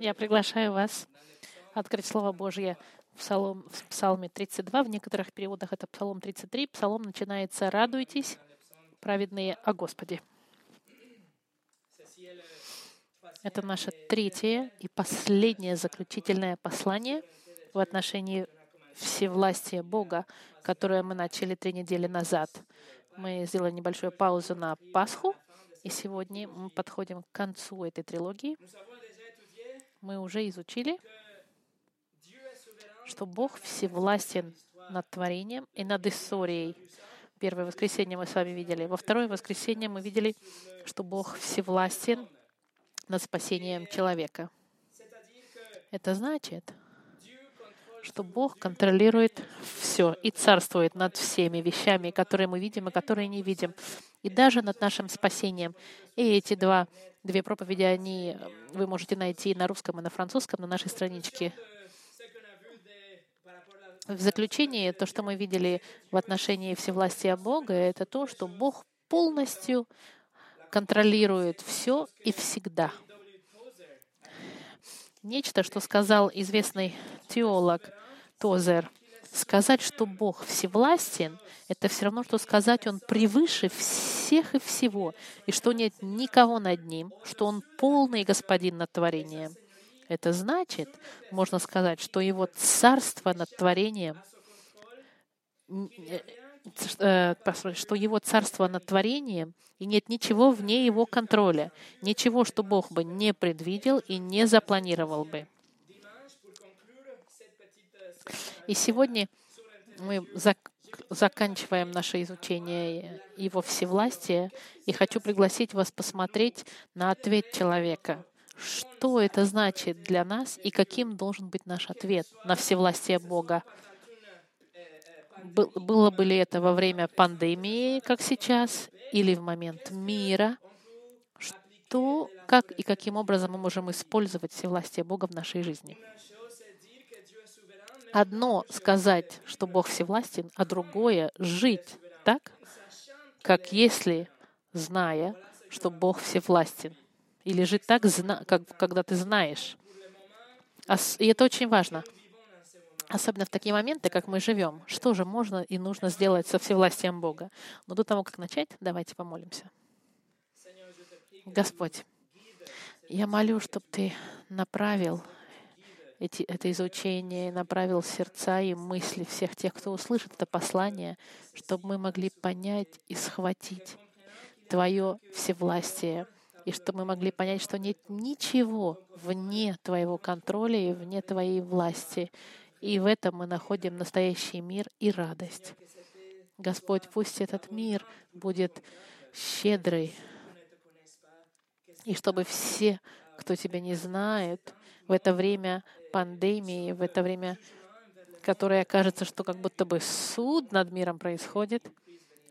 Я приглашаю вас открыть Слово Божье в, псалом, в Псалме 32. В некоторых переводах это Псалом 33. Псалом начинается «Радуйтесь, праведные о Господе». Это наше третье и последнее заключительное послание в отношении всевластия Бога, которое мы начали три недели назад. Мы сделали небольшую паузу на Пасху, и сегодня мы подходим к концу этой трилогии. Мы уже изучили, что Бог всевластен над творением и над историей. Первое воскресенье мы с вами видели. Во второе воскресенье мы видели, что Бог всевластен над спасением человека. Это значит, что Бог контролирует все и царствует над всеми вещами, которые мы видим и которые не видим, и даже над нашим спасением. И эти два, две проповеди, они вы можете найти на русском и на французском на нашей страничке. В заключение, то, что мы видели в отношении всевластия Бога, это то, что Бог полностью контролирует все и всегда. Нечто, что сказал известный теолог Тозер. Сказать, что Бог всевластен, это все равно, что сказать, Он превыше всех и всего, и что нет никого над Ним, что Он полный господин над творением. Это значит, можно сказать, что Его царство над творением Э, что Его царство над творением, и нет ничего вне Его контроля, ничего, что Бог бы не предвидел и не запланировал бы. И сегодня мы зак заканчиваем наше изучение Его всевластия, и хочу пригласить вас посмотреть на ответ человека. Что это значит для нас и каким должен быть наш ответ на всевластие Бога? было бы ли это во время пандемии, как сейчас, или в момент мира, что, как и каким образом мы можем использовать всевластие Бога в нашей жизни. Одно сказать, что Бог всевластен, а другое — жить так, как если, зная, что Бог всевластен. Или жить так, как, когда ты знаешь. И это очень важно — Особенно в такие моменты, как мы живем. Что же можно и нужно сделать со всевластием Бога? Но до того, как начать, давайте помолимся. Господь, я молю, чтобы Ты направил эти, это изучение, направил сердца и мысли всех тех, кто услышит это послание, чтобы мы могли понять и схватить Твое всевластие, и чтобы мы могли понять, что нет ничего вне Твоего контроля и вне Твоей власти, и в этом мы находим настоящий мир и радость. Господь, пусть этот мир будет щедрый, и чтобы все, кто Тебя не знает, в это время пандемии, в это время, которое кажется, что как будто бы суд над миром происходит,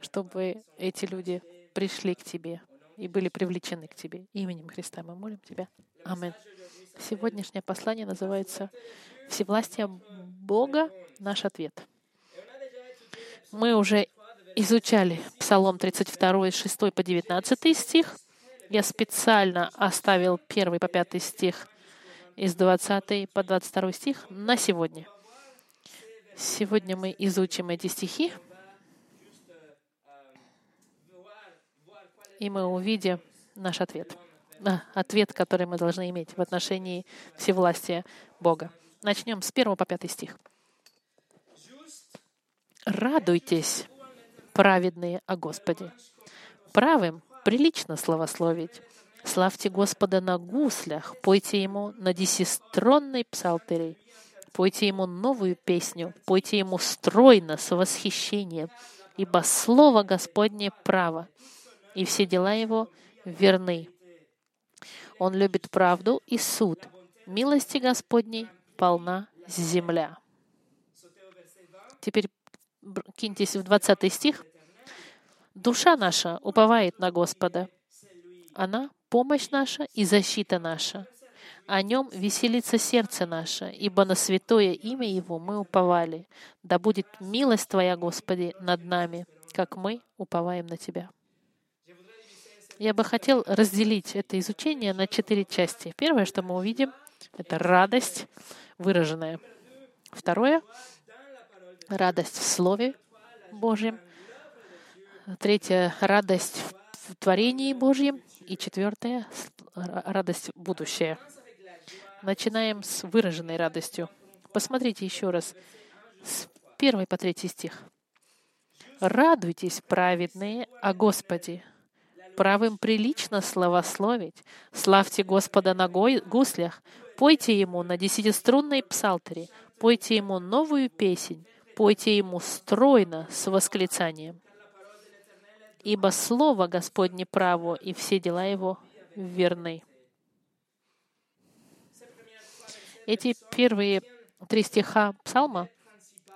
чтобы эти люди пришли к Тебе и были привлечены к Тебе. Именем Христа мы молим Тебя. Аминь. Сегодняшнее послание называется «Всевластие Бога — наш ответ». Мы уже изучали Псалом 32, 6 по 19 стих. Я специально оставил 1 по 5 стих из 20 по 22 стих на сегодня. Сегодня мы изучим эти стихи, и мы увидим наш ответ — ответ, который мы должны иметь в отношении всевластия Бога. Начнем с 1 по 5 стих. «Радуйтесь, праведные о Господе. Правым прилично славословить. Славьте Господа на гуслях, пойте Ему на десестронной псалтере, пойте Ему новую песню, пойте Ему стройно, с восхищением, ибо Слово Господне право, и все дела Его верны. Он любит правду и суд. Милости Господней полна земля. Теперь киньтесь в 20 стих. Душа наша уповает на Господа. Она — помощь наша и защита наша. О нем веселится сердце наше, ибо на святое имя Его мы уповали. Да будет милость Твоя, Господи, над нами, как мы уповаем на Тебя. Я бы хотел разделить это изучение на четыре части. Первое, что мы увидим, это радость выраженная. Второе — радость в Слове Божьем. Третье — радость в творении Божьем. И четвертое — радость будущее. Начинаем с выраженной радостью. Посмотрите еще раз с первой по третий стих. «Радуйтесь, праведные, о Господе, правым прилично славословить. Славьте Господа на гуслях, пойте Ему на десятиструнной псалтере, пойте Ему новую песнь, пойте Ему стройно с восклицанием. Ибо Слово Господне право, и все дела Его верны. Эти первые три стиха Псалма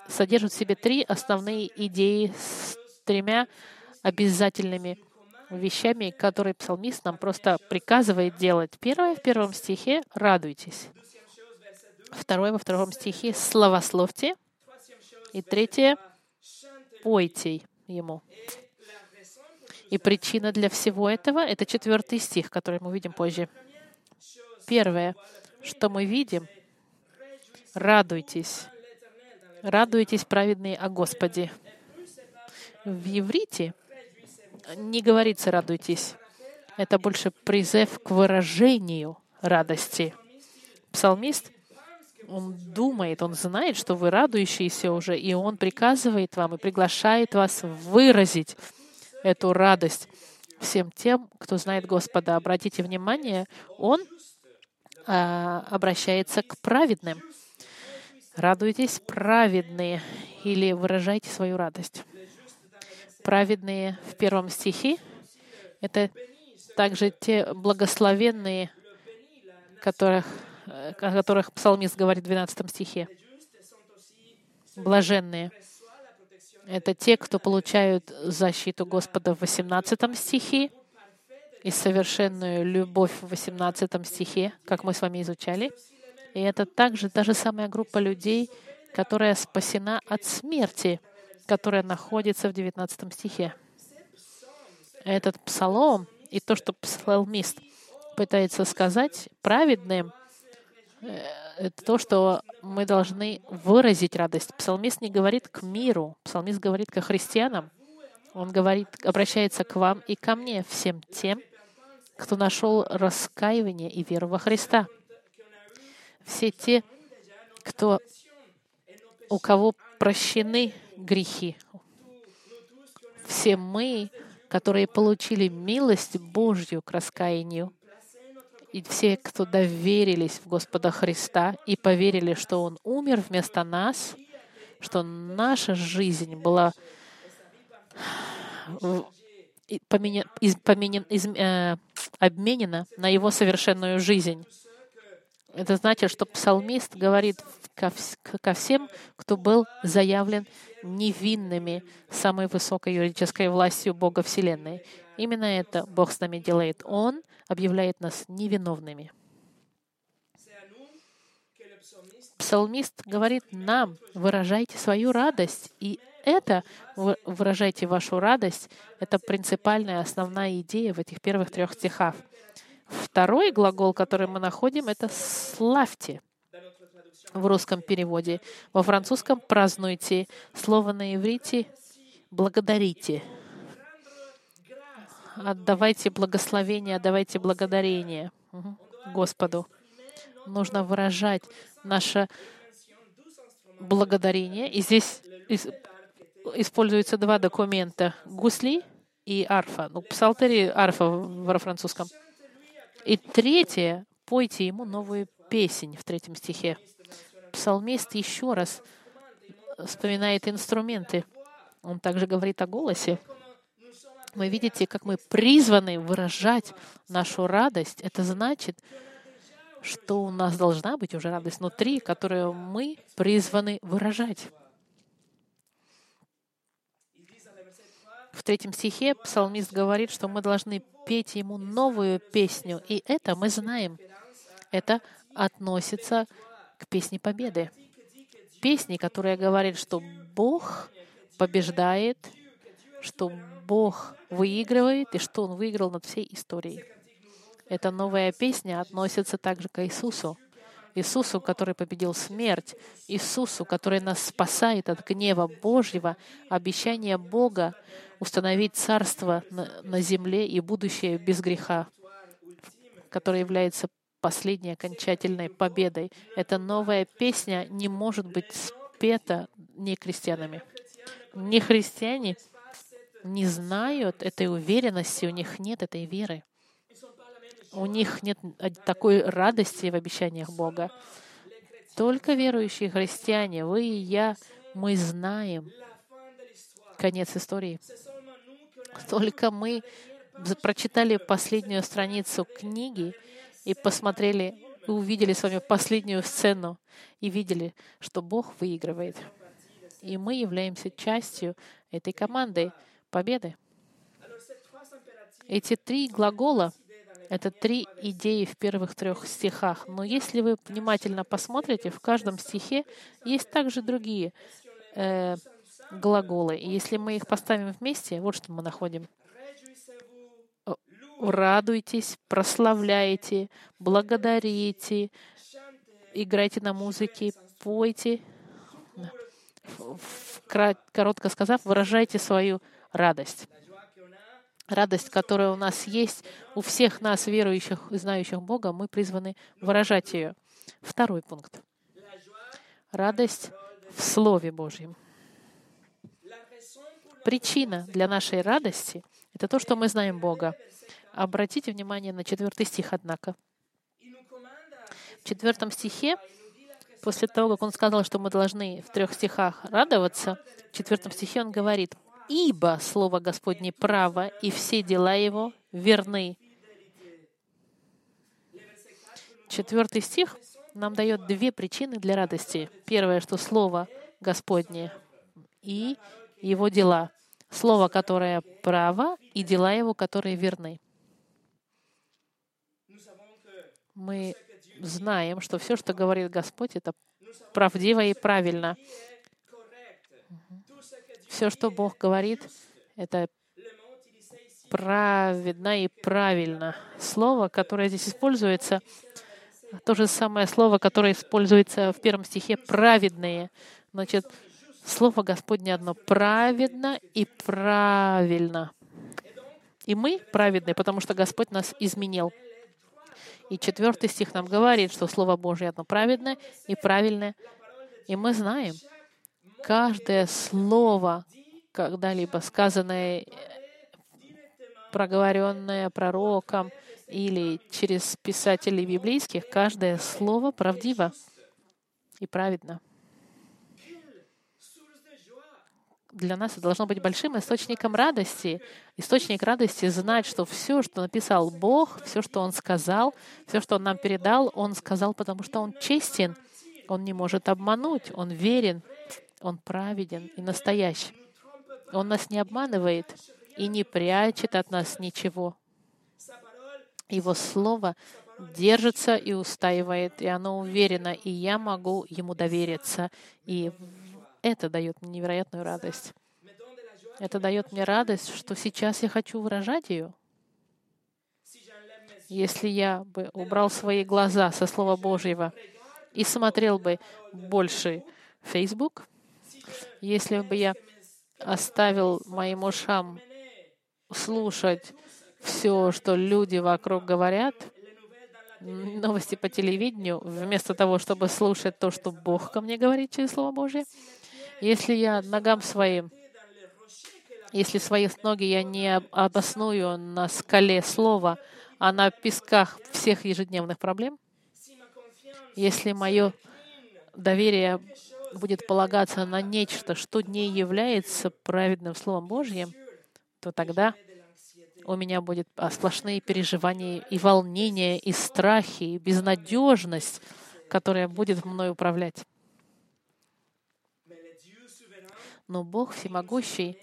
содержат в себе три основные идеи с тремя обязательными вещами, которые псалмист нам просто приказывает делать. Первое в первом стихе — радуйтесь. Второе во втором стихе — славословьте. И третье — пойте ему. И причина для всего этого — это четвертый стих, который мы увидим позже. Первое, что мы видим — радуйтесь. Радуйтесь, праведные, о Господе. В еврите не говорится «радуйтесь». Это больше призыв к выражению радости. Псалмист, он думает, он знает, что вы радующиеся уже, и он приказывает вам и приглашает вас выразить эту радость всем тем, кто знает Господа. Обратите внимание, он а, обращается к праведным. Радуйтесь, праведные, или выражайте свою радость праведные в первом стихе — это также те благословенные, которых, о которых псалмист говорит в 12 стихе. Блаженные. Это те, кто получают защиту Господа в 18 стихе и совершенную любовь в 18 стихе, как мы с вами изучали. И это также та же самая группа людей, которая спасена от смерти — которая находится в 19 стихе. Этот псалом и то, что псалмист пытается сказать праведным, э, это то, что мы должны выразить радость. Псалмист не говорит к миру, псалмист говорит к христианам. Он говорит, обращается к вам и ко мне, всем тем, кто нашел раскаивание и веру во Христа. Все те, кто, у кого прощены грехи. Все мы, которые получили милость Божью к раскаянию, и все, кто доверились в Господа Христа и поверили, что Он умер вместо нас, что наша жизнь была э, обменена на Его совершенную жизнь. Это значит, что псалмист говорит ко всем, кто был заявлен невинными самой высокой юридической властью Бога Вселенной. Именно это Бог с нами делает. Он объявляет нас невиновными. Псалмист говорит нам, выражайте свою радость. И это, выражайте вашу радость, это принципальная, основная идея в этих первых трех стихах. Второй глагол, который мы находим, это «славьте» в русском переводе. Во французском «празднуйте». Слово на иврите «благодарите». Отдавайте благословение, отдавайте благодарение Господу. Нужно выражать наше благодарение. И здесь используются два документа — гусли и арфа. Ну, псалтери арфа во французском. И третье — пойте ему новую песнь в третьем стихе псалмист еще раз вспоминает инструменты. Он также говорит о голосе. Вы видите, как мы призваны выражать нашу радость. Это значит, что у нас должна быть уже радость внутри, которую мы призваны выражать. В третьем стихе псалмист говорит, что мы должны петь ему новую песню. И это мы знаем. Это относится к песне победы. Песни, которая говорит, что Бог побеждает, что Бог выигрывает и что Он выиграл над всей историей. Эта новая песня относится также к Иисусу. Иисусу, который победил смерть, Иисусу, который нас спасает от гнева Божьего, обещание Бога установить царство на, на земле и будущее без греха, которое является последней окончательной победой. Эта новая песня не может быть спета не крестьянами. Не христиане не знают этой уверенности, у них нет этой веры. У них нет такой радости в обещаниях Бога. Только верующие христиане, вы и я, мы знаем конец истории. Только мы прочитали последнюю страницу книги и посмотрели, и увидели с вами последнюю сцену и видели, что Бог выигрывает. И мы являемся частью этой команды победы. Эти три глагола — это три идеи в первых трех стихах. Но если вы внимательно посмотрите, в каждом стихе есть также другие э, глаголы. И если мы их поставим вместе, вот что мы находим. Радуйтесь, прославляйте, благодарите, играйте на музыке, пойте. Коротко сказав, выражайте свою радость. Радость, которая у нас есть, у всех нас, верующих и знающих Бога, мы призваны выражать ее. Второй пункт. Радость в Слове Божьем. Причина для нашей радости — это то, что мы знаем Бога. Обратите внимание на четвертый стих, однако. В четвертом стихе, после того, как он сказал, что мы должны в трех стихах радоваться, в четвертом стихе он говорит, ибо Слово Господне право, и все дела Его верны. Четвертый стих нам дает две причины для радости. Первое, что Слово Господне и Его дела. Слово, которое право, и дела Его, которые верны. Мы знаем, что все, что говорит Господь, это правдиво и правильно. Все, что Бог говорит, это праведно и правильно. Слово, которое здесь используется, то же самое слово, которое используется в первом стихе «праведные». Значит, слово Господне одно праведно и правильно. И мы праведные, потому что Господь нас изменил. И четвертый стих нам говорит, что Слово Божье одно праведное и правильное. И мы знаем, каждое слово, когда-либо сказанное, проговоренное пророком или через писателей библейских, каждое слово правдиво и праведно. Для нас это должно быть большим источником радости. Источник радости знать, что все, что написал Бог, все, что Он сказал, все, что Он нам передал, Он сказал, потому что Он честен, Он не может обмануть, Он верен, он праведен и настоящий. Он нас не обманывает и не прячет от нас ничего. Его Слово держится и устаивает, и оно уверено, и я могу ему довериться. И это дает мне невероятную радость. Это дает мне радость, что сейчас я хочу выражать ее. Если я бы убрал свои глаза со Слова Божьего и смотрел бы больше Facebook, если бы я оставил моим ушам слушать все, что люди вокруг говорят, новости по телевидению, вместо того, чтобы слушать то, что Бог ко мне говорит через Слово Божье, если я ногам своим, если свои ноги я не обосную на скале Слова, а на песках всех ежедневных проблем, если мое доверие будет полагаться на нечто, что не является праведным Словом Божьим, то тогда у меня будет сплошные переживания и волнения, и страхи, и безнадежность, которая будет мной управлять. Но Бог всемогущий,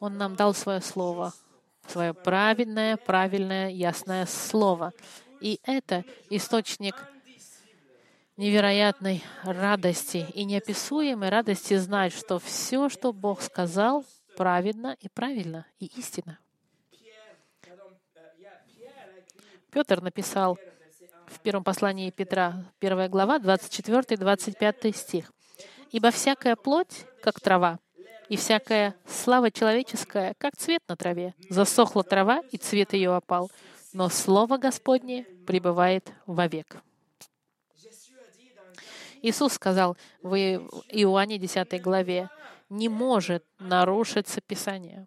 Он нам дал свое слово, свое правильное, правильное, ясное слово. И это источник невероятной радости и неописуемой радости знать, что все, что Бог сказал, праведно и правильно и истинно. Петр написал в первом послании Петра, 1 глава, 24-25 стих. «Ибо всякая плоть, как трава, и всякая слава человеческая, как цвет на траве. Засохла трава, и цвет ее опал, но Слово Господне пребывает вовек». Иисус сказал в Иоанне 10 главе, «Не может нарушиться Писание».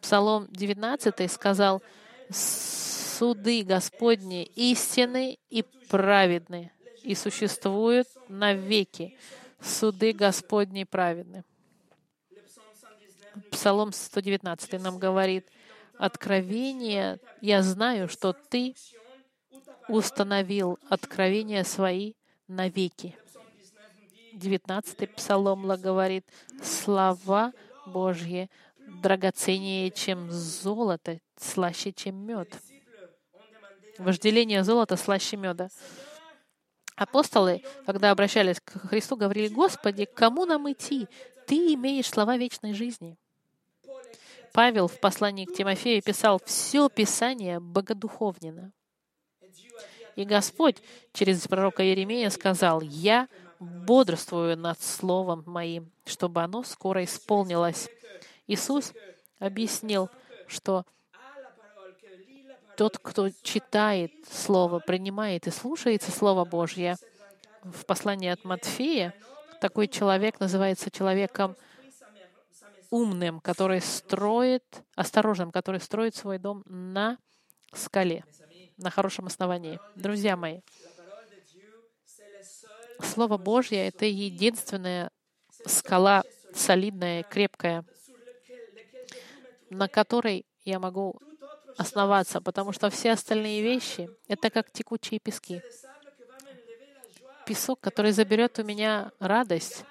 Псалом 19 сказал, суды Господни истинны и праведны, и существуют навеки. Суды Господни праведны. Псалом 119 нам говорит, «Откровение, я знаю, что Ты установил откровения свои навеки». 19 Псалом говорит, «Слова Божьи драгоценнее, чем золото, слаще, чем мед». Вожделение золота слаще меда. Апостолы, когда обращались к Христу, говорили, «Господи, к кому нам идти? Ты имеешь слова вечной жизни». Павел в послании к Тимофею писал, «Все Писание богодуховнено». И Господь через пророка Еремея сказал, «Я бодрствую над Словом Моим, чтобы оно скоро исполнилось». Иисус объяснил, что тот, кто читает Слово, принимает и слушается Слово Божье, в послании от Матфея такой человек называется человеком умным, который строит, осторожным, который строит свой дом на скале, на хорошем основании. Друзья мои, Слово Божье — это единственная скала солидная, крепкая, на которой я могу основаться, потому что все остальные вещи — это как текучие пески. Песок, который заберет у меня радость.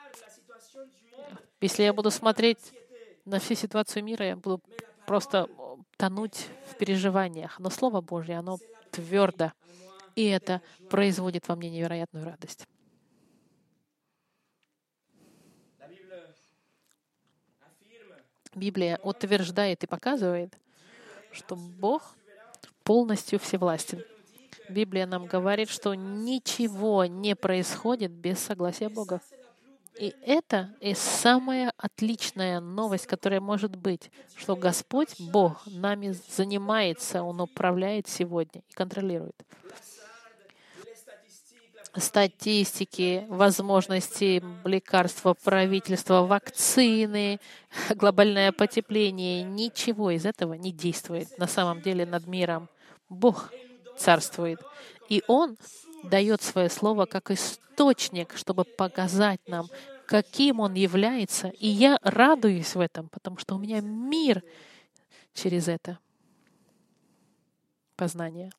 Если я буду смотреть на всю ситуацию мира, я буду просто тонуть в переживаниях. Но Слово Божье, оно твердо, и это производит во мне невероятную радость. Библия утверждает и показывает, что Бог полностью всевластен. Библия нам говорит, что ничего не происходит без согласия Бога. И это и самая отличная новость, которая может быть, что Господь, Бог, нами занимается, Он управляет сегодня и контролирует статистики, возможности лекарства, правительства, вакцины, глобальное потепление. Ничего из этого не действует на самом деле над миром. Бог царствует. И Он дает свое слово как источник, чтобы показать нам, каким Он является. И я радуюсь в этом, потому что у меня мир через это познание.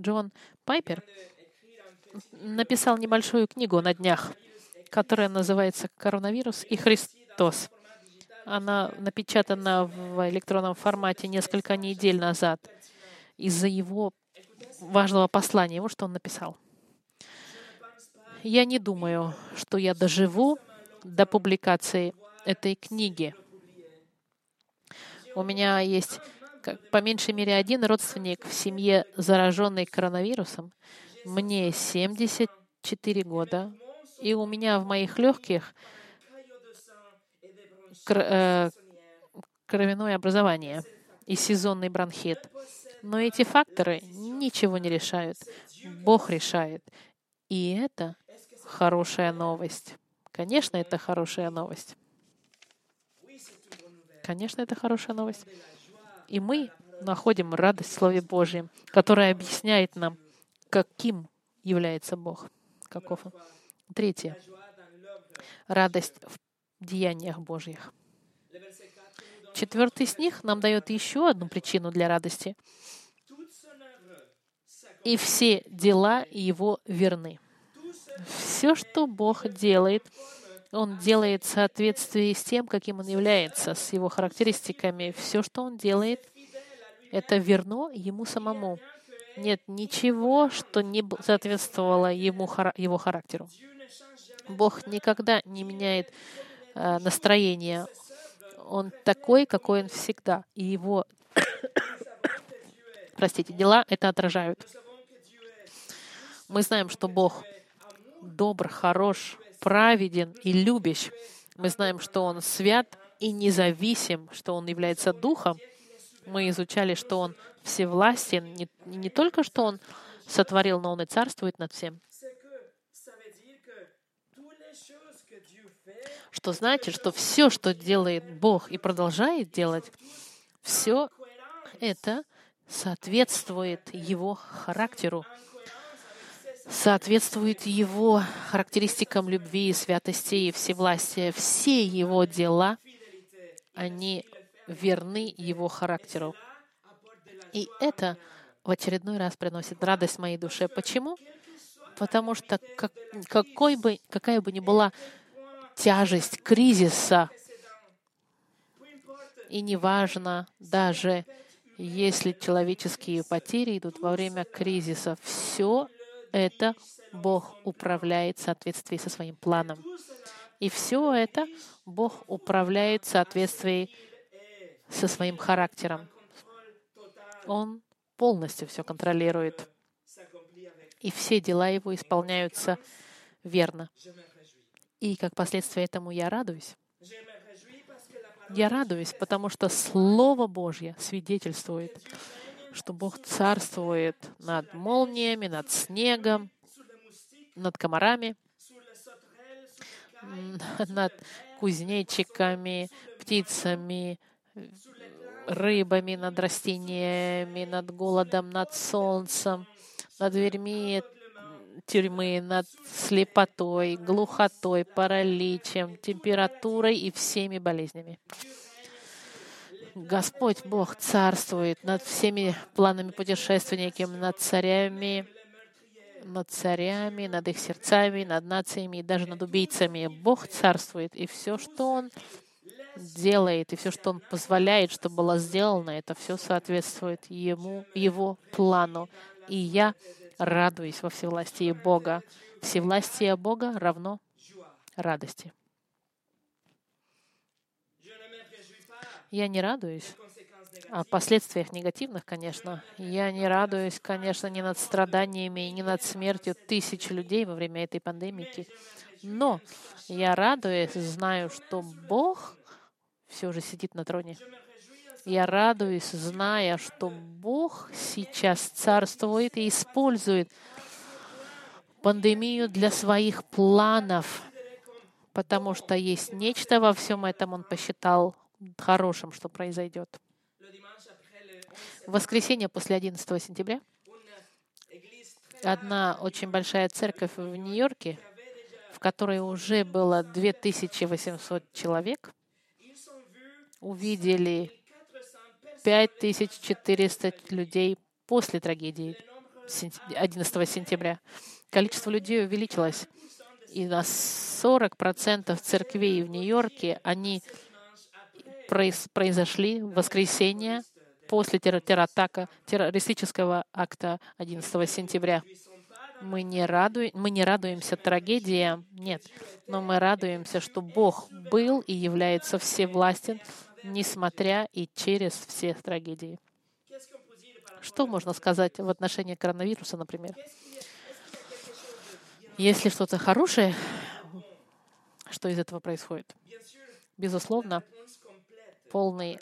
Джон Пайпер написал небольшую книгу на днях, которая называется «Коронавирус и Христос». Она напечатана в электронном формате несколько недель назад из-за его важного послания. Вот что он написал. «Я не думаю, что я доживу до публикации этой книги. У меня есть как, по меньшей мере один родственник в семье, зараженный коронавирусом, мне 74 года, и у меня в моих легких э, кровяное образование и сезонный бронхит. Но эти факторы ничего не решают. Бог решает. И это хорошая новость. Конечно, это хорошая новость. Конечно, это хорошая новость. И мы находим радость в Слове Божьем, которая объясняет нам, каким является Бог, каков Он. Третье. Радость в деяниях Божьих. Четвертый стих нам дает еще одну причину для радости. «И все дела Его верны». Все, что Бог делает, Он делает в соответствии с тем, каким Он является, с Его характеристиками. Все, что Он делает, это верно Ему самому. Нет ничего, что не соответствовало ему, его характеру. Бог никогда не меняет э, настроение. Он такой, какой он всегда. И его, простите, дела это отражают. Мы знаем, что Бог добр, хорош, праведен и любящ. Мы знаем, что Он свят и независим, что Он является Духом. Мы изучали, что Он всевластен, не, не только что Он сотворил, но Он и царствует над всем. Что значит, что все, что делает Бог и продолжает делать, все это соответствует Его характеру, соответствует Его характеристикам любви, святости и всевластия. Все Его дела, они верны Его характеру. И это в очередной раз приносит радость моей душе. Почему? Потому что как, какой бы, какая бы ни была тяжесть кризиса, и неважно даже, если человеческие потери идут во время кризиса, все это Бог управляет в соответствии со своим планом. И все это Бог управляет в соответствии со своим характером. Он полностью все контролирует. И все дела его исполняются верно. И как последствие этому я радуюсь. Я радуюсь, потому что Слово Божье свидетельствует, что Бог царствует над молниями, над снегом, над комарами, над кузнечиками, птицами, рыбами, над растениями, над голодом, над солнцем, над дверьми тюрьмы, над слепотой, глухотой, параличем, температурой и всеми болезнями. Господь Бог царствует над всеми планами путешественников, над царями, над царями, над их сердцами, над нациями и даже над убийцами. Бог царствует, и все, что Он делает, и все, что Он позволяет, чтобы было сделано, это все соответствует Ему, Его плану. И я радуюсь во всевластии Бога. Всевластие Бога равно радости. Я не радуюсь о последствиях негативных, конечно. Я не радуюсь, конечно, ни над страданиями, ни над смертью тысяч людей во время этой пандемии. Но я радуюсь, знаю, что Бог все же сидит на троне. Я радуюсь, зная, что Бог сейчас царствует и использует пандемию для своих планов, потому что есть нечто во всем этом, Он посчитал хорошим, что произойдет. В воскресенье после 11 сентября одна очень большая церковь в Нью-Йорке, в которой уже было 2800 человек, увидели 5400 людей после трагедии 11 сентября. Количество людей увеличилось. И на 40% церквей в Нью-Йорке они произошли в воскресенье после терроратака, террористического акта 11 сентября. Мы не, радуем, мы не радуемся трагедиям, нет, но мы радуемся, что Бог был и является всевластен, несмотря и через все трагедии. Что можно сказать в отношении коронавируса, например? Если что-то хорошее, что из этого происходит? Безусловно, полный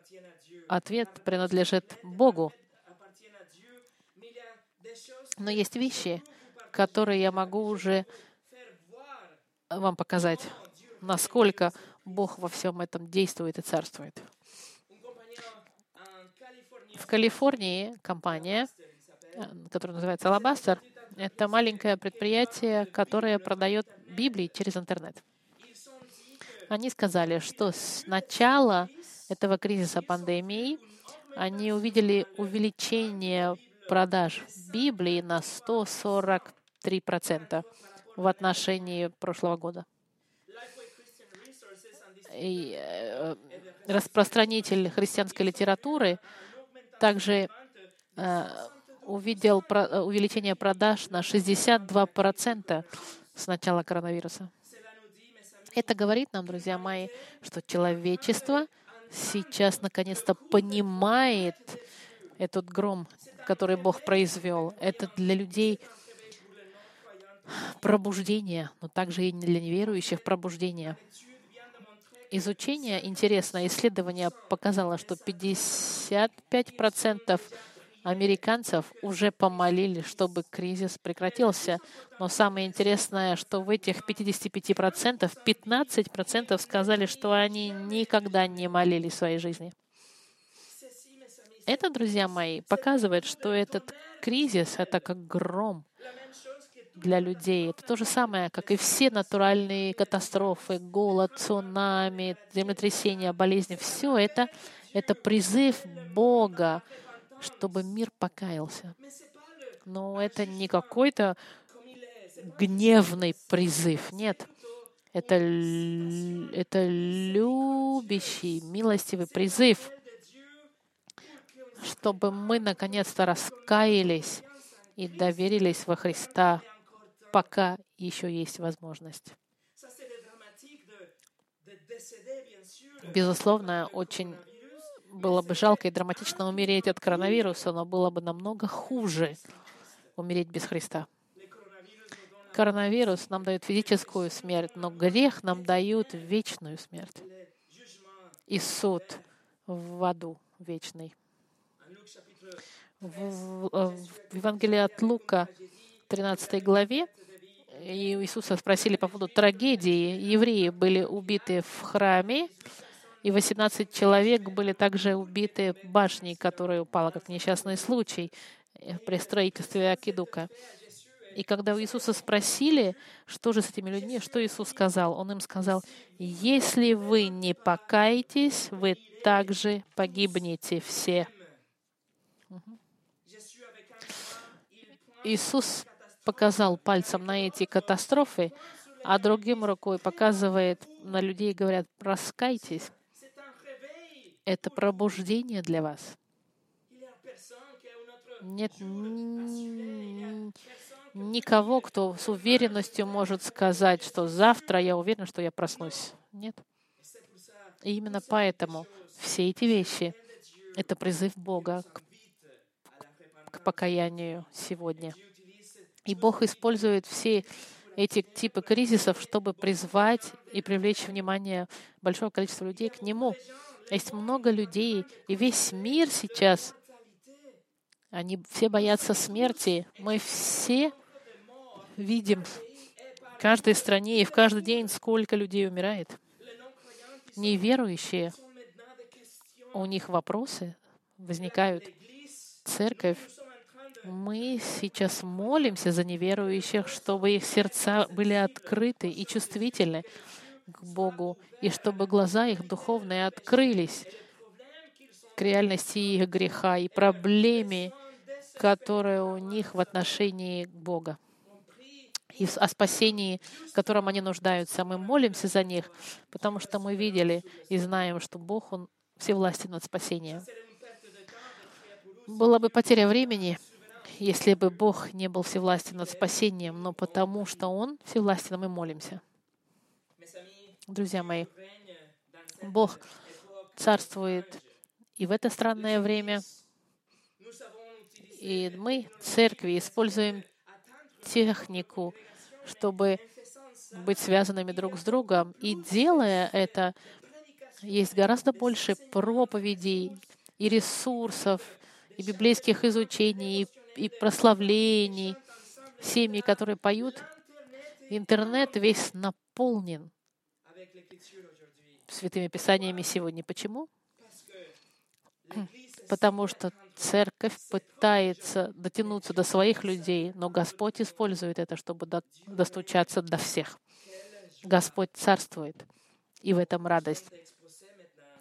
ответ принадлежит Богу. Но есть вещи, которые я могу уже вам показать, насколько Бог во всем этом действует и царствует. В Калифорнии компания, которая называется Alabasta, это маленькое предприятие, которое продает Библии через интернет. Они сказали, что с начала этого кризиса пандемии они увидели увеличение продаж Библии на 143% в отношении прошлого года. Э, распространитель христианской литературы также э, увидел увеличение продаж на 62% с начала коронавируса. Это говорит нам, друзья мои, что человечество сейчас наконец-то понимает этот гром, который Бог произвел. Это для людей пробуждение, но также и для неверующих пробуждение. Изучение, интересное исследование показало, что 55% американцев уже помолили, чтобы кризис прекратился. Но самое интересное, что в этих 55% 15% сказали, что они никогда не молили в своей жизни. Это, друзья мои, показывает, что этот кризис — это как гром для людей. Это то же самое, как и все натуральные катастрофы, голод, цунами, землетрясения, болезни. Все это — это призыв Бога, чтобы мир покаялся. Но это не какой-то гневный призыв. Нет. Это, это любящий, милостивый призыв, чтобы мы наконец-то раскаялись и доверились во Христа, пока еще есть возможность. Безусловно, очень было бы жалко и драматично умереть от коронавируса, но было бы намного хуже умереть без Христа. Коронавирус нам дает физическую смерть, но грех нам дает вечную смерть и суд в аду вечный. В, в, в Евангелии от Лука, 13 главе, и Иисуса спросили по поводу трагедии. Евреи были убиты в храме, и 18 человек были также убиты башней, которая упала как несчастный случай э, при строительстве Акидука. И когда у Иисуса спросили, что же с этими людьми, что Иисус сказал? Он им сказал, если вы не покаетесь, вы также погибнете все. Иисус показал пальцем на эти катастрофы, а другим рукой показывает на людей и говорят, раскайтесь. Это пробуждение для вас. Нет никого, кто с уверенностью может сказать, что завтра я уверен, что я проснусь. Нет. И именно поэтому все эти вещи — это призыв Бога к, к покаянию сегодня. И Бог использует все эти типы кризисов, чтобы призвать и привлечь внимание большого количества людей к Нему. Есть много людей, и весь мир сейчас, они все боятся смерти. Мы все видим в каждой стране и в каждый день, сколько людей умирает. Неверующие, у них вопросы возникают. Церковь, мы сейчас молимся за неверующих, чтобы их сердца были открыты и чувствительны к Богу, и чтобы глаза их духовные открылись к реальности их греха и проблеме, которая у них в отношении Бога и о спасении, в котором они нуждаются. Мы молимся за них, потому что мы видели и знаем, что Бог, Он всевластен над спасением. Была бы потеря времени, если бы Бог не был всевластен над спасением, но потому что Он всевластен, мы молимся. Друзья мои, Бог царствует и в это странное время. И мы, церкви, используем технику, чтобы быть связанными друг с другом. И делая это, есть гораздо больше проповедей и ресурсов, и библейских изучений, и, и прославлений, семьи, которые поют. Интернет весь наполнен святыми писаниями сегодня. Почему? Потому что церковь пытается дотянуться до своих людей, но Господь использует это, чтобы достучаться до всех. Господь царствует, и в этом радость.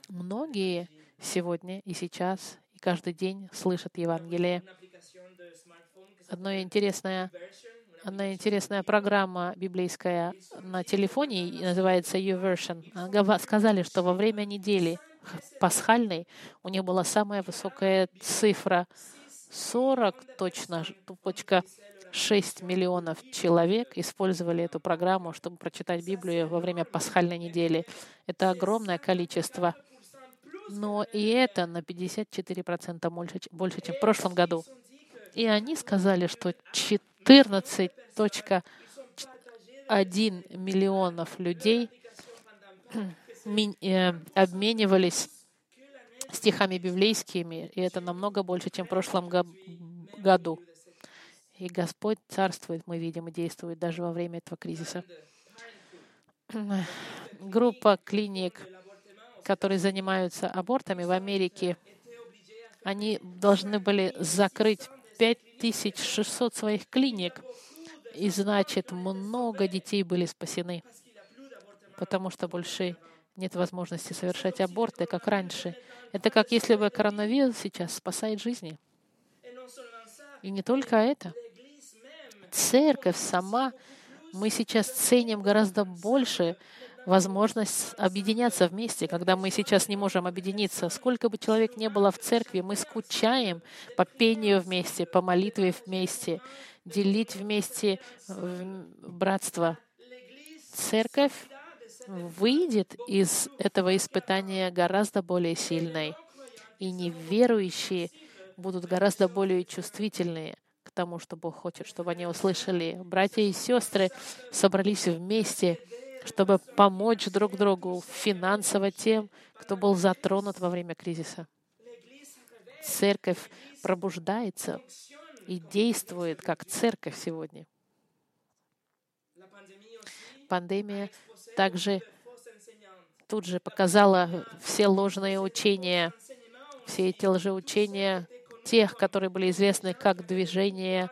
Многие сегодня и сейчас, и каждый день слышат Евангелие. Одно интересное одна интересная программа библейская на телефоне, называется YouVersion. Сказали, что во время недели пасхальной у них была самая высокая цифра 40 точно, точка 6 миллионов человек использовали эту программу, чтобы прочитать Библию во время пасхальной недели. Это огромное количество. Но и это на 54% больше, больше, чем в прошлом году. И они сказали, что 14.1 миллионов людей э, обменивались стихами библейскими, и это намного больше, чем в прошлом году. И Господь царствует, мы видим, и действует даже во время этого кризиса. Группа клиник, которые занимаются абортами в Америке, они должны были закрыть 5600 своих клиник. И значит, много детей были спасены, потому что больше нет возможности совершать аборты, как раньше. Это как если бы коронавирус сейчас спасает жизни. И не только это. Церковь сама, мы сейчас ценим гораздо больше возможность объединяться вместе, когда мы сейчас не можем объединиться. Сколько бы человек не было в церкви, мы скучаем по пению вместе, по молитве вместе, делить вместе братство. Церковь выйдет из этого испытания гораздо более сильной, и неверующие будут гораздо более чувствительные к тому, что Бог хочет, чтобы они услышали. Братья и сестры собрались вместе, чтобы помочь друг другу финансово тем, кто был затронут во время кризиса. Церковь пробуждается и действует как церковь сегодня. Пандемия также тут же показала все ложные учения, все эти лжеучения тех, которые были известны как движение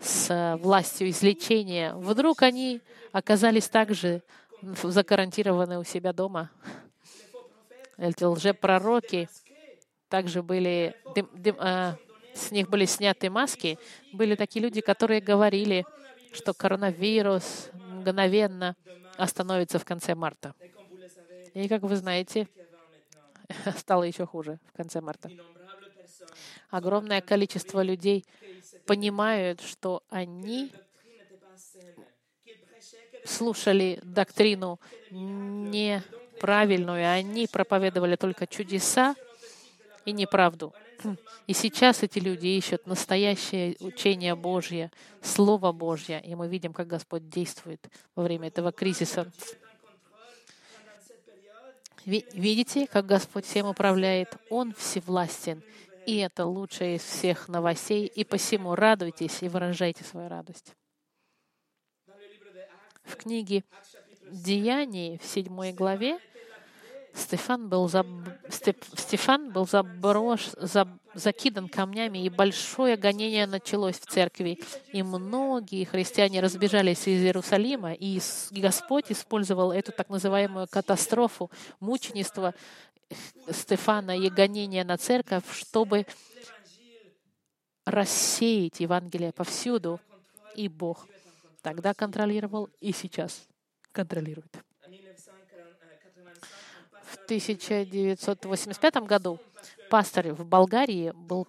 с властью излечения. Вдруг они оказались также закарантированы у себя дома. Эти лжепророки также были, дым, дым, э, с них были сняты маски. Были такие люди, которые говорили, что коронавирус мгновенно остановится в конце марта. И, как вы знаете, стало еще хуже в конце марта. Огромное количество людей понимают, что они слушали доктрину неправильную, они проповедовали только чудеса и неправду. И сейчас эти люди ищут настоящее учение Божье, Слово Божье, и мы видим, как Господь действует во время этого кризиса. Видите, как Господь всем управляет? Он всевластен. И это лучшее из всех новостей. И посему радуйтесь и выражайте свою радость. В книге Деяний в седьмой главе Стефан был, заб... Стефан был заброш... заб... закидан камнями, и большое гонение началось в церкви. И многие христиане разбежались из Иерусалима, и Господь использовал эту так называемую катастрофу, мученичество Стефана и гонение на церковь, чтобы рассеять Евангелие повсюду. И Бог тогда контролировал и сейчас контролирует. В 1985 году пастор в Болгарии был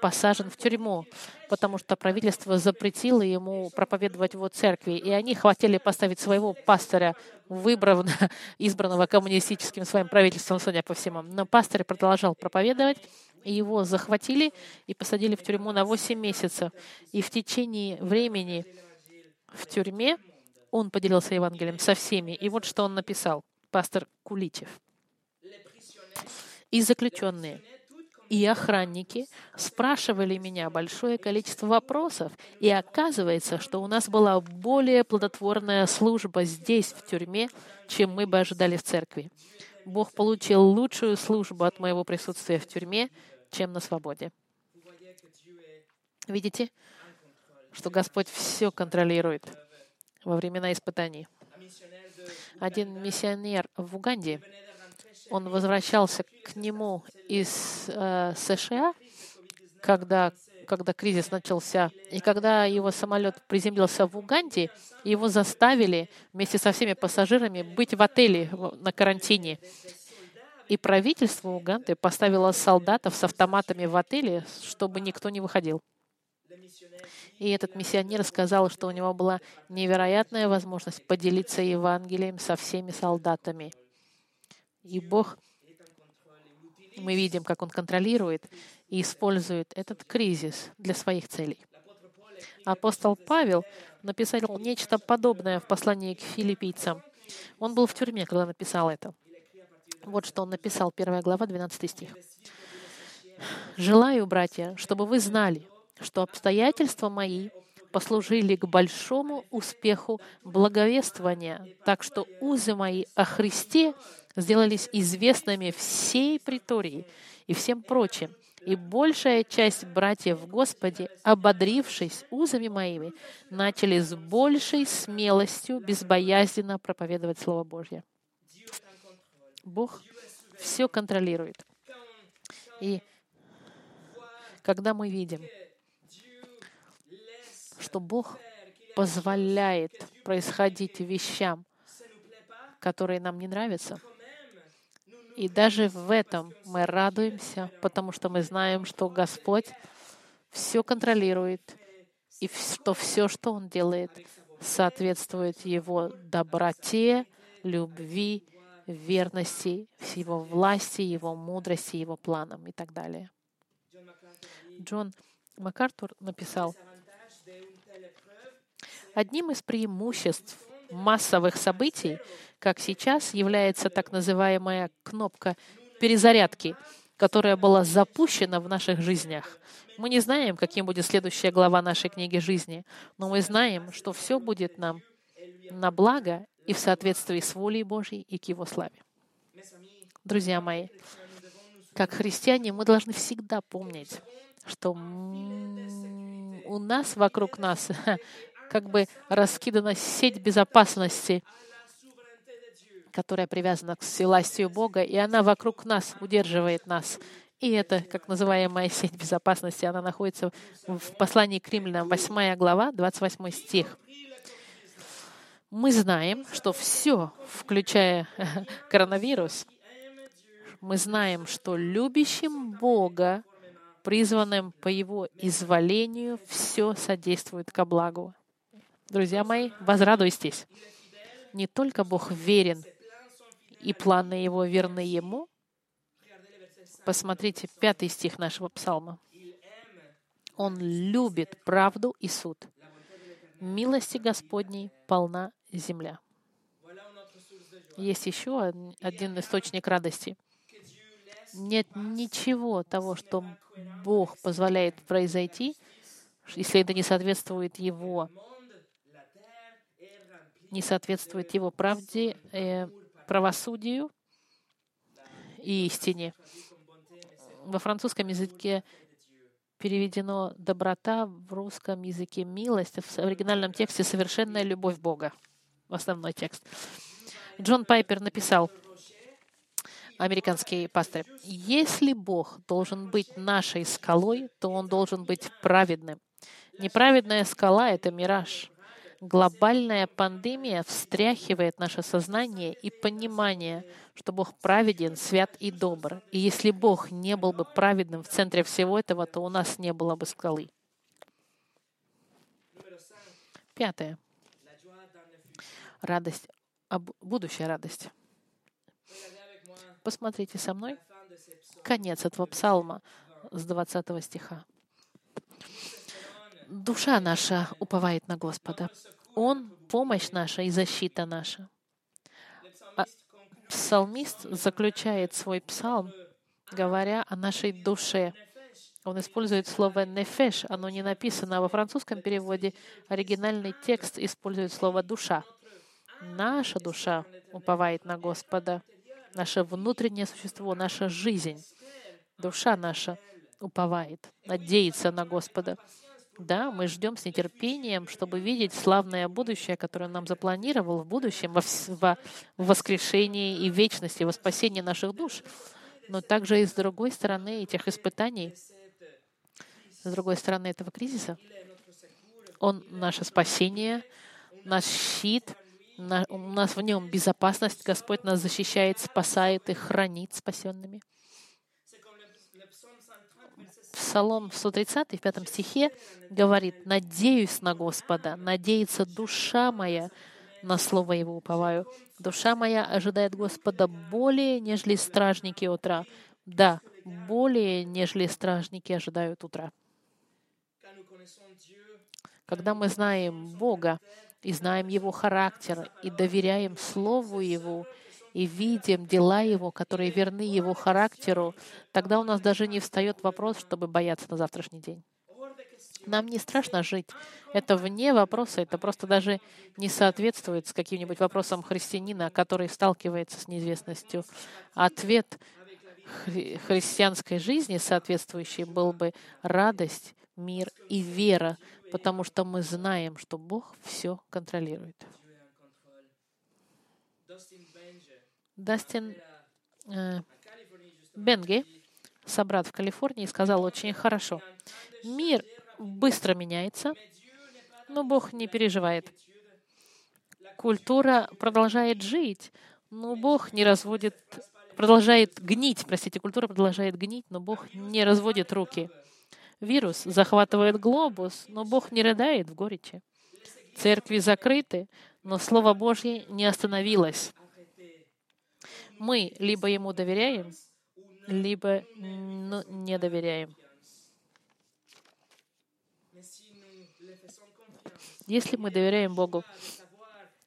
посажен в тюрьму, потому что правительство запретило ему проповедовать его церкви. И они хотели поставить своего пастора, выбранного, избранного коммунистическим своим правительством, судя по всему. Но пастор продолжал проповедовать, и его захватили и посадили в тюрьму на 8 месяцев. И в течение времени в тюрьме он поделился Евангелием со всеми. И вот что он написал, пастор Куличев. И заключенные, и охранники спрашивали меня большое количество вопросов, и оказывается, что у нас была более плодотворная служба здесь, в тюрьме, чем мы бы ожидали в церкви. Бог получил лучшую службу от моего присутствия в тюрьме, чем на свободе. Видите, что Господь все контролирует во времена испытаний. Один миссионер в Уганде, он возвращался к нему из э, США, когда, когда кризис начался. И когда его самолет приземлился в Уганде, его заставили вместе со всеми пассажирами быть в отеле на карантине. И правительство Уганды поставило солдатов с автоматами в отеле, чтобы никто не выходил. И этот миссионер сказал, что у него была невероятная возможность поделиться Евангелием со всеми солдатами. И Бог, мы видим, как Он контролирует и использует этот кризис для своих целей. Апостол Павел написал нечто подобное в послании к филиппийцам. Он был в тюрьме, когда написал это. Вот что он написал, 1 глава, 12 стих. «Желаю, братья, чтобы вы знали, что обстоятельства мои послужили к большому успеху благовествования, так что узы мои о Христе сделались известными всей притории и всем прочим. И большая часть братьев в Господе, ободрившись узами моими, начали с большей смелостью безбоязненно проповедовать Слово Божье. Бог все контролирует. И когда мы видим, что Бог позволяет происходить вещам, которые нам не нравятся, и даже в этом мы радуемся, потому что мы знаем, что Господь все контролирует, и что все, что Он делает, соответствует Его доброте, любви, верности, Его власти, Его мудрости, Его планам и так далее. Джон МакАртур написал, Одним из преимуществ массовых событий, как сейчас, является так называемая кнопка перезарядки, которая была запущена в наших жизнях. Мы не знаем, каким будет следующая глава нашей книги жизни, но мы знаем, что все будет нам на благо и в соответствии с волей Божьей и к Его славе. Друзья мои, как христиане мы должны всегда помнить, что у нас вокруг нас как бы раскидана сеть безопасности, которая привязана к властью Бога, и она вокруг нас удерживает нас. И это, как называемая сеть безопасности, она находится в послании к римлянам, 8 глава, 28 стих. Мы знаем, что все, включая коронавирус, мы знаем, что любящим Бога, призванным по Его изволению, все содействует ко благу. Друзья мои, возрадуйтесь. Не только Бог верен, и планы Его верны Ему. Посмотрите пятый стих нашего псалма. Он любит правду и суд. Милости Господней полна земля. Есть еще один источник радости. Нет ничего того, что Бог позволяет произойти, если это не соответствует Его не соответствует его правде, э, правосудию и истине. Во французском языке переведено «доброта», в русском языке «милость», в оригинальном тексте «совершенная любовь Бога». Основной текст. Джон Пайпер написал, американский пастор, «Если Бог должен быть нашей скалой, то Он должен быть праведным. Неправедная скала — это мираж. Глобальная пандемия встряхивает наше сознание и понимание, что Бог праведен, свят и добр. И если Бог не был бы праведным в центре всего этого, то у нас не было бы скалы. Пятое. Радость, будущая радость. Посмотрите со мной конец этого псалма с 20 стиха душа наша уповает на Господа. Он — помощь наша и защита наша. А псалмист заключает свой псалм, говоря о нашей душе. Он использует слово «нефеш». Оно не написано во французском переводе. Оригинальный текст использует слово «душа». Наша душа уповает на Господа. Наше внутреннее существо, наша жизнь, душа наша уповает, надеется на Господа. Да, мы ждем с нетерпением, чтобы видеть славное будущее, которое он нам запланировал в будущем, во, во в воскрешении и вечности, во спасении наших душ. Но также и с другой стороны этих испытаний, с другой стороны этого кризиса, он наше спасение, наш щит, у нас в нем безопасность, Господь нас защищает, спасает и хранит спасенными. Псалом 130 в пятом стихе говорит, «Надеюсь на Господа, надеется душа моя, на слово Его уповаю. Душа моя ожидает Господа более, нежели стражники утра». Да, более, нежели стражники ожидают утра. Когда мы знаем Бога и знаем Его характер и доверяем Слову Его, и видим дела Его, которые верны Его характеру, тогда у нас даже не встает вопрос, чтобы бояться на завтрашний день. Нам не страшно жить. Это вне вопроса, это просто даже не соответствует с каким-нибудь вопросом христианина, который сталкивается с неизвестностью. Ответ хри- христианской жизни соответствующий был бы радость, мир и вера, потому что мы знаем, что Бог все контролирует. Дастин э, Бенге, собрат в Калифорнии, сказал очень хорошо. Мир быстро меняется, но Бог не переживает. Культура продолжает жить, но Бог не разводит, продолжает гнить, простите, культура продолжает гнить, но Бог не разводит руки. Вирус захватывает глобус, но Бог не рыдает в горечи. Церкви закрыты, но Слово Божье не остановилось. Мы либо Ему доверяем, либо ну, не доверяем. Если мы доверяем Богу,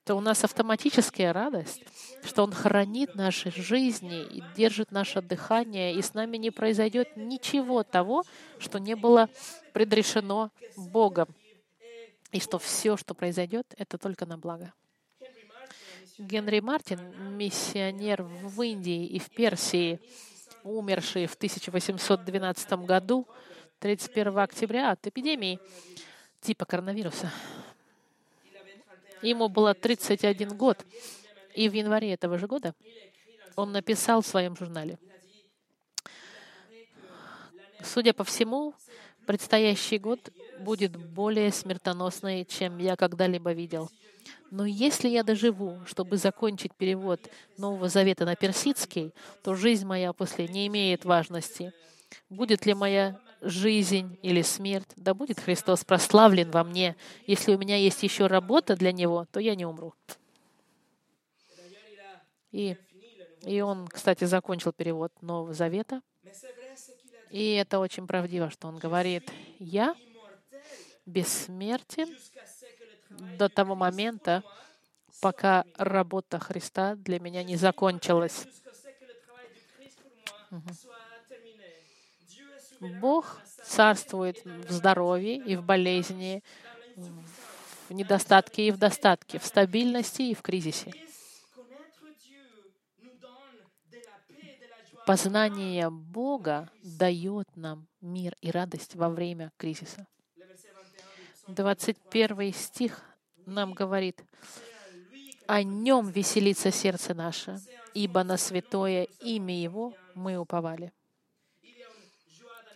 то у нас автоматическая радость, что Он хранит наши жизни и держит наше дыхание, и с нами не произойдет ничего того, что не было предрешено Богом, и что все, что произойдет, это только на благо. Генри Мартин, миссионер в Индии и в Персии, умерший в 1812 году, 31 октября от эпидемии типа коронавируса. Ему было 31 год, и в январе этого же года он написал в своем журнале. Судя по всему, предстоящий год будет более смертоносный, чем я когда-либо видел. Но если я доживу, чтобы закончить перевод Нового Завета на персидский, то жизнь моя после не имеет важности. Будет ли моя жизнь или смерть, да будет Христос прославлен во мне. Если у меня есть еще работа для Него, то я не умру. И, и он, кстати, закончил перевод Нового Завета. И это очень правдиво, что он говорит, я бессмертен до того момента, пока работа Христа для меня не закончилась. Бог царствует в здоровье и в болезни, в недостатке и в достатке, в стабильности и в кризисе. Познание Бога дает нам мир и радость во время кризиса. 21 стих нам говорит, «О нем веселится сердце наше, ибо на святое имя Его мы уповали».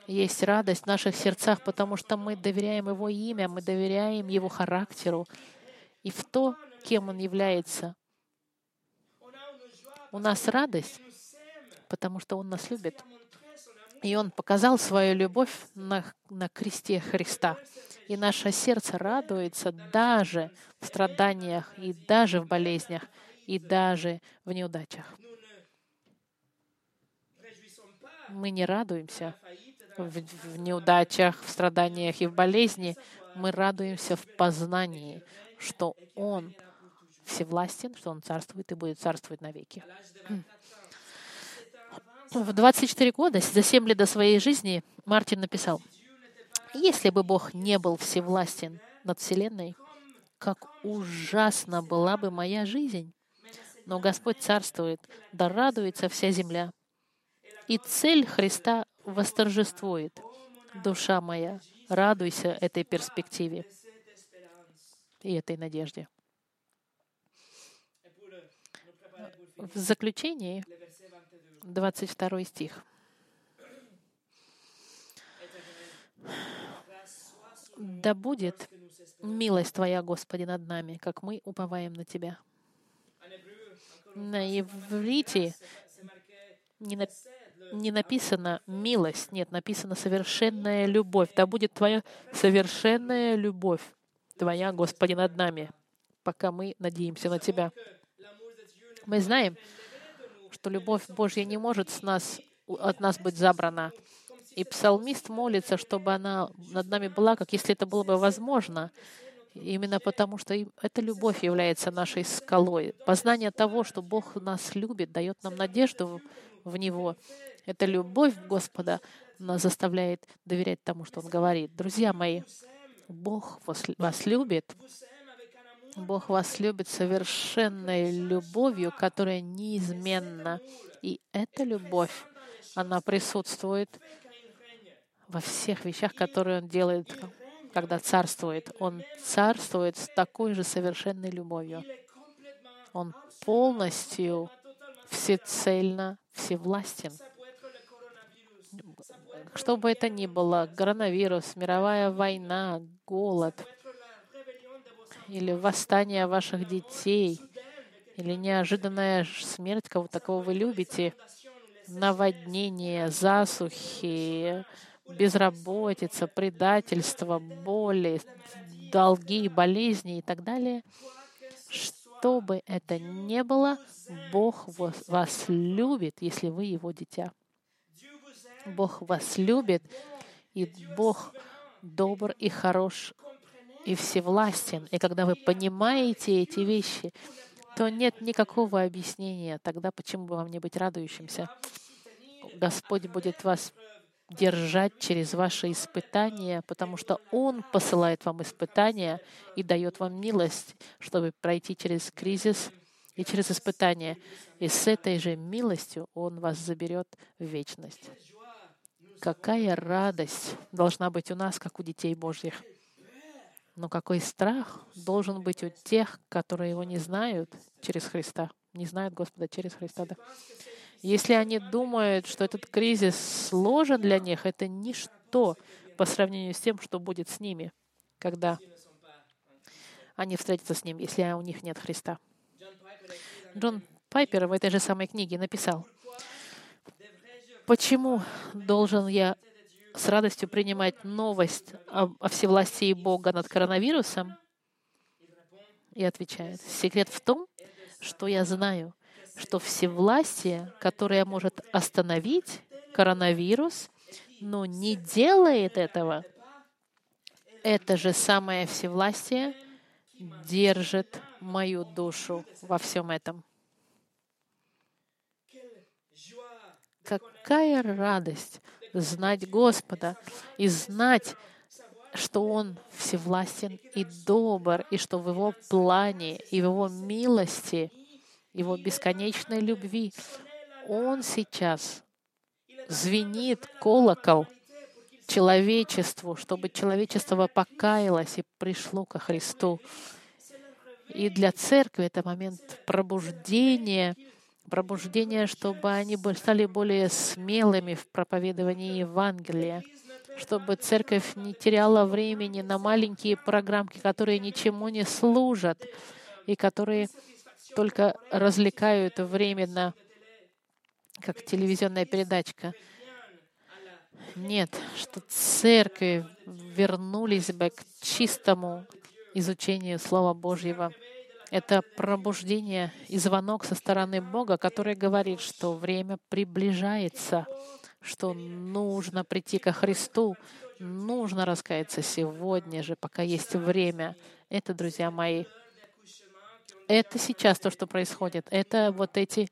Есть радость в наших сердцах, потому что мы доверяем Его имя, мы доверяем Его характеру и в то, кем Он является. У нас радость, потому что Он нас любит. И Он показал свою любовь на, на кресте Христа. И наше сердце радуется даже в страданиях, и даже в болезнях, и даже в неудачах. Мы не радуемся в, в неудачах, в страданиях и в болезни. Мы радуемся в познании, что Он всевластен, что Он царствует и будет царствовать навеки. В 24 года, за 7 лет до своей жизни, Мартин написал, «Если бы Бог не был всевластен над Вселенной, как ужасно была бы моя жизнь. Но Господь царствует, да радуется вся земля. И цель Христа восторжествует. Душа моя, радуйся этой перспективе и этой надежде. В заключении 22 стих. Да будет милость Твоя, Господи, над нами, как мы уповаем на Тебя. На иврите не, на... не написано милость, нет, написано совершенная любовь. Да будет Твоя совершенная любовь, Твоя, Господи, над нами, пока мы надеемся на Тебя. Мы знаем, что любовь Божья не может с нас, от нас быть забрана. И псалмист молится, чтобы она над нами была, как если это было бы возможно. Именно потому, что эта любовь является нашей скалой. Познание того, что Бог нас любит, дает нам надежду в Него. Эта любовь Господа нас заставляет доверять тому, что Он говорит. Друзья мои, Бог вас любит. Бог вас любит совершенной любовью, которая неизменна. И эта любовь, она присутствует во всех вещах, которые Он делает, когда царствует. Он царствует с такой же совершенной любовью. Он полностью, всецельно, всевластен. Что бы это ни было, коронавирус, мировая война, голод или восстание ваших детей, или неожиданная смерть кого-то, кого вы любите, наводнение, засухи, безработица, предательство, боли, долги, болезни и так далее, что бы это ни было, Бог вас любит, если вы Его дитя. Бог вас любит, и Бог добр и хорош и всевластен. И когда вы понимаете эти вещи, то нет никакого объяснения тогда, почему бы вам не быть радующимся. Господь будет вас держать через ваши испытания, потому что Он посылает вам испытания и дает вам милость, чтобы пройти через кризис и через испытания. И с этой же милостью Он вас заберет в вечность. Какая радость должна быть у нас, как у детей Божьих. Но какой страх должен быть у тех, которые Его не знают через Христа, не знают Господа через Христа. Да. Если они думают, что этот кризис сложен для них, это ничто по сравнению с тем, что будет с ними, когда они встретятся с Ним, если у них нет Христа. Джон Пайпер в этой же самой книге написал, «Почему должен я с радостью принимать новость о, о всевластии Бога над коронавирусом?» И отвечает, «Секрет в том, что я знаю, что всевластие, которое может остановить коронавирус, но не делает этого, это же самое всевластие держит мою душу во всем этом. Какая радость знать Господа и знать, что Он всевластен и добр, и что в Его плане и в Его милости — его бесконечной любви. Он сейчас звенит колокол человечеству, чтобы человечество покаялось и пришло ко Христу. И для церкви это момент пробуждения, пробуждения, чтобы они стали более смелыми в проповедовании Евангелия, чтобы церковь не теряла времени на маленькие программки, которые ничему не служат и которые только развлекают временно, как телевизионная передачка. Нет, что церкви вернулись бы к чистому изучению Слова Божьего. Это пробуждение и звонок со стороны Бога, который говорит, что время приближается, что нужно прийти ко Христу, нужно раскаяться сегодня же, пока есть время. Это, друзья мои, это сейчас то, что происходит. Это вот эти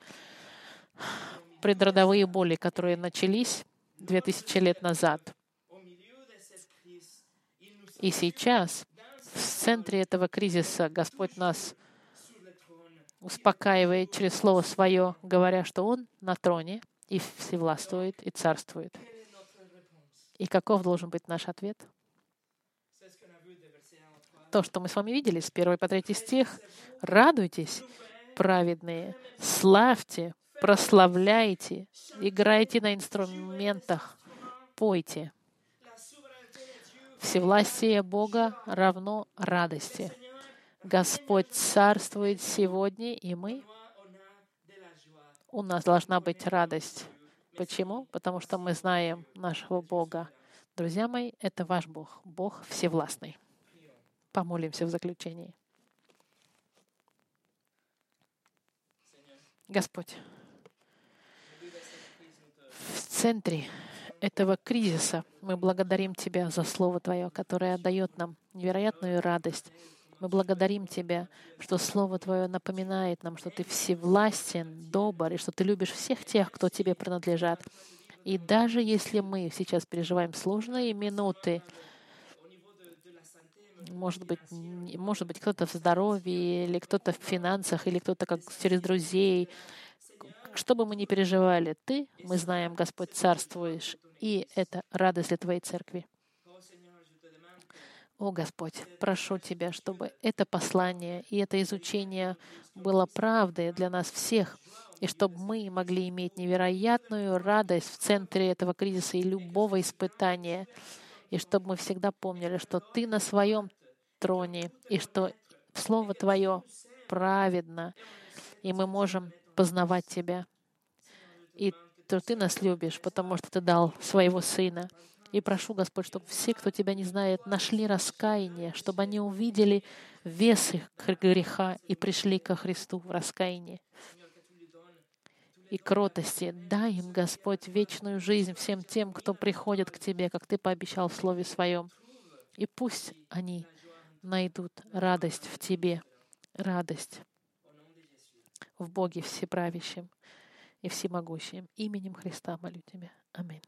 предродовые боли, которые начались 2000 лет назад. И сейчас, в центре этого кризиса, Господь нас успокаивает через Слово Свое, говоря, что Он на троне и всевластвует и царствует. И каков должен быть наш ответ? то, что мы с вами видели с 1 по 3 стих. «Радуйтесь, праведные, славьте, прославляйте, играйте на инструментах, пойте». Всевластие Бога равно радости. Господь царствует сегодня, и мы, у нас должна быть радость. Почему? Потому что мы знаем нашего Бога. Друзья мои, это ваш Бог, Бог всевластный. Помолимся в заключении. Господь, в центре этого кризиса мы благодарим Тебя за Слово Твое, которое дает нам невероятную радость. Мы благодарим Тебя, что Слово Твое напоминает нам, что Ты всевластен, добр, и что Ты любишь всех тех, кто Тебе принадлежат. И даже если мы сейчас переживаем сложные минуты, может быть, может быть, кто-то в здоровье, или кто-то в финансах, или кто-то как через друзей. Что бы мы ни переживали, Ты, мы знаем, Господь, царствуешь, и это радость для Твоей церкви. О Господь, прошу Тебя, чтобы это послание и это изучение было правдой для нас всех, и чтобы мы могли иметь невероятную радость в центре этого кризиса и любого испытания, и чтобы мы всегда помнили, что Ты на своем троне, и что Слово Твое праведно, и мы можем познавать Тебя. И то Ты нас любишь, потому что Ты дал своего Сына. И прошу, Господь, чтобы все, кто Тебя не знает, нашли раскаяние, чтобы они увидели вес их греха и пришли ко Христу в раскаянии и кротости. Дай им, Господь, вечную жизнь всем тем, кто приходит к Тебе, как Ты пообещал в Слове Своем. И пусть они найдут радость в Тебе, радость в Боге Всеправящем и Всемогущем. Именем Христа молю Тебя. Аминь.